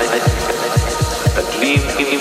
I, I, I, I